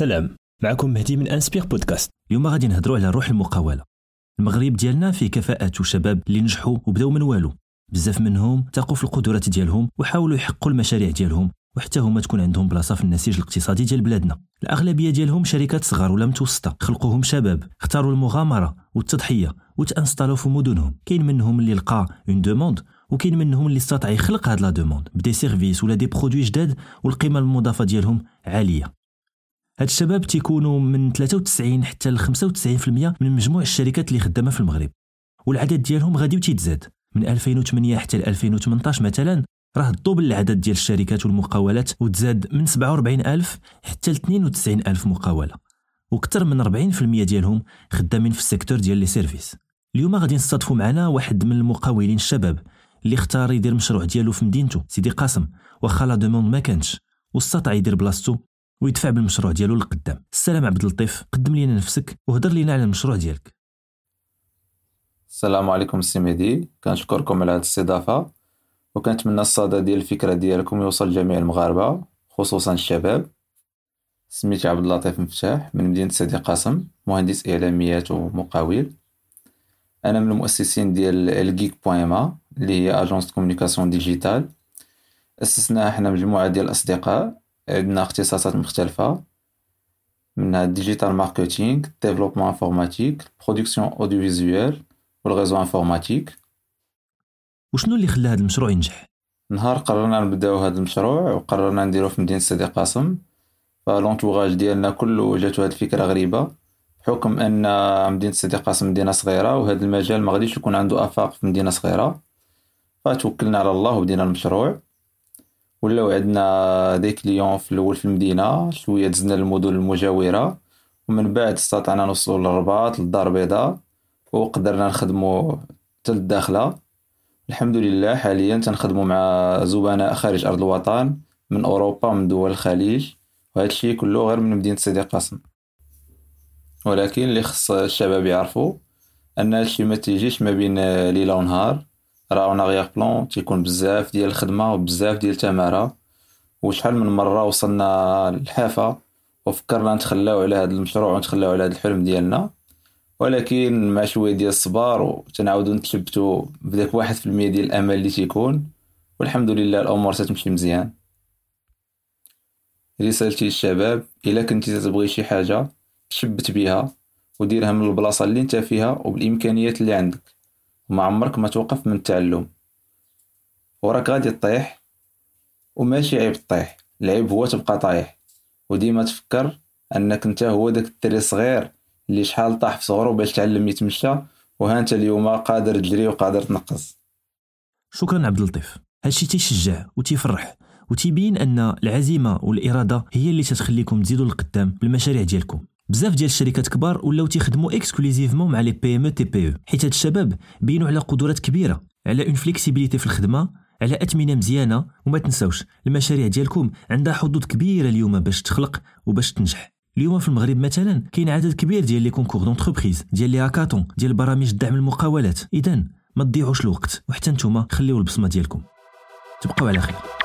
سلام معكم مهدي من Inspire Podcast اليوم غادي نهضروا على روح المقاولة. المغرب ديالنا فيه كفاءات وشباب اللي نجحوا وبداو من والو. بزاف منهم تاقوا في القدرات ديالهم وحاولوا يحققوا المشاريع ديالهم وحتى هما تكون عندهم بلاصة في النسيج الاقتصادي ديال بلادنا. الأغلبية ديالهم شركات صغار ولا متوسطة. خلقوهم شباب اختاروا المغامرة والتضحية وتانستالوا في مدنهم. كاين منهم اللي لقى une demande وكاين منهم اللي استطاع يخلق هاد la demande ب des services ولا des produits جداد والقيمة المضافة ديالهم عالية. هاد الشباب تيكونوا من 93 حتى ل 95% من مجموع الشركات اللي خدامة في المغرب. والعدد ديالهم غادي وتيتزاد. من 2008 حتى ل 2018 مثلا راه ال double العدد ديال الشركات والمقاولات وتزاد من 47000 حتى ل 92000 مقاولة. وكثر من 40% ديالهم خدامين في ال secteur ديال les services. اليوم غادي نستضفوا معنا واحد من المقاولين الشباب اللي اختار يدير المشروع ديالو في مدينته سيدي قاسم واخا la demande ما كانش واستطاع يدير بلاصتو ويدفع بالمشروع ديالو للقدام. السلام عبد اللطيف قدم لينا نفسك وهضر لينا على المشروع ديالك. السلام عليكم السي مهدي. كنشكركم على هذه الاستضافة وكنتمنى الصدى ديال الفكرة ديالكم يوصل لجميع المغاربة خصوصا الشباب. سميتي عبد اللطيف مفتاح من مدينة سيدي قاسم مهندس إعلاميات ومقاول. أنا من المؤسسين ديال الجيك بويما اللي هي agence communication digitale أسسناها حنا مجموعة ديال الأصدقاء. عندنا اختصاصات مختلفة منها digital marketing développement informatique production audiovisuelle و ال réseau informatique وشنو اللي خلى هذا المشروع ينجح؟ نهار قررنا نبداو هذا المشروع وقررنا نديرو في مدينة سيدي قاسم. ف l'entourage ديالنا كله جاتو هاد الفكرة غريبة. بحكم أن مدينة سيدي قاسم مدينة صغيرة وهذا المجال ما غاديش يكون عنده آفاق في مدينة صغيرة. فتوكلنا على الله وبدينا المشروع. ولاو عندنا دي كليون في الأول في المدينة شوية دزنا للمدن المجاورة ومن بعد استطعنا نوصلوا للرباط للدار البيضاء وقدرنا نخدموا حتى للداخلة. الحمد لله حاليا تنخدموا مع زبناء خارج أرض الوطن من أوروبا من دول الخليج وهذا الشيء كله غير من مدينة سيدي قاسم. ولكن اللي خص الشباب يعرفوا أن هادشي ما تيجيش ما بين ليله ونهار راه اون اغيغ بلون تيكون بزاف ديال الخدمة وبزاف ديال التمارة. وشحال من مرة وصلنا للحافة وفكرنا نتخلاو على هذا المشروع ونتخلاو على هذا الحلم ديالنا. ولكن مع شوية ديال الصبر وتنعاودو نتثبتو بداك واحد في المية ديال الأمل اللي تيكون. والحمد لله الأمور تتمشي مزيان. رسالتي للشباب إلا كنتي تبغي شي حاجة شبت بها وديرها من البلاصة اللي انت فيها وبالإمكانيات اللي عندك. وما عمرك ما توقف من التعلم وراك غادي تطيح وماشي عيب تطيح العيب هو تبقى طايح. وديما تفكر أنك أنت هو داك الدري الصغير اللي شحال طاح في صغرو باش تعلم يتمشى وها أنت اليوم قادر تجري وقادر تنقص. شكرا عبد اللطيف. هادشي تيشجع وتيفرح وتيبين أن العزيمة والإرادة هي اللي تتخليكم تزيدوا للقدام بالمشاريع ديالكم. بزاف ديال الشركات كبار ولاو تيخدموا exclusivement مع les PME TPE حيت هاد الشباب بينوا على قدرات كبيرة على une flexibilité في الخدمة على اثمنه مزيانة وما تنساوش المشاريع ديالكم عندها حظوظ كبيرة اليوم باش تخلق وباش تنجح. اليوم في المغرب مثلا كاين عدد كبير ديال les concours d'entreprises ديال les hackathons ديال برامج دعم المقاولات. اذا ما تضيعوش الوقت وحتى نتوما خليو البصمة ديالكم. تبقاو على خير.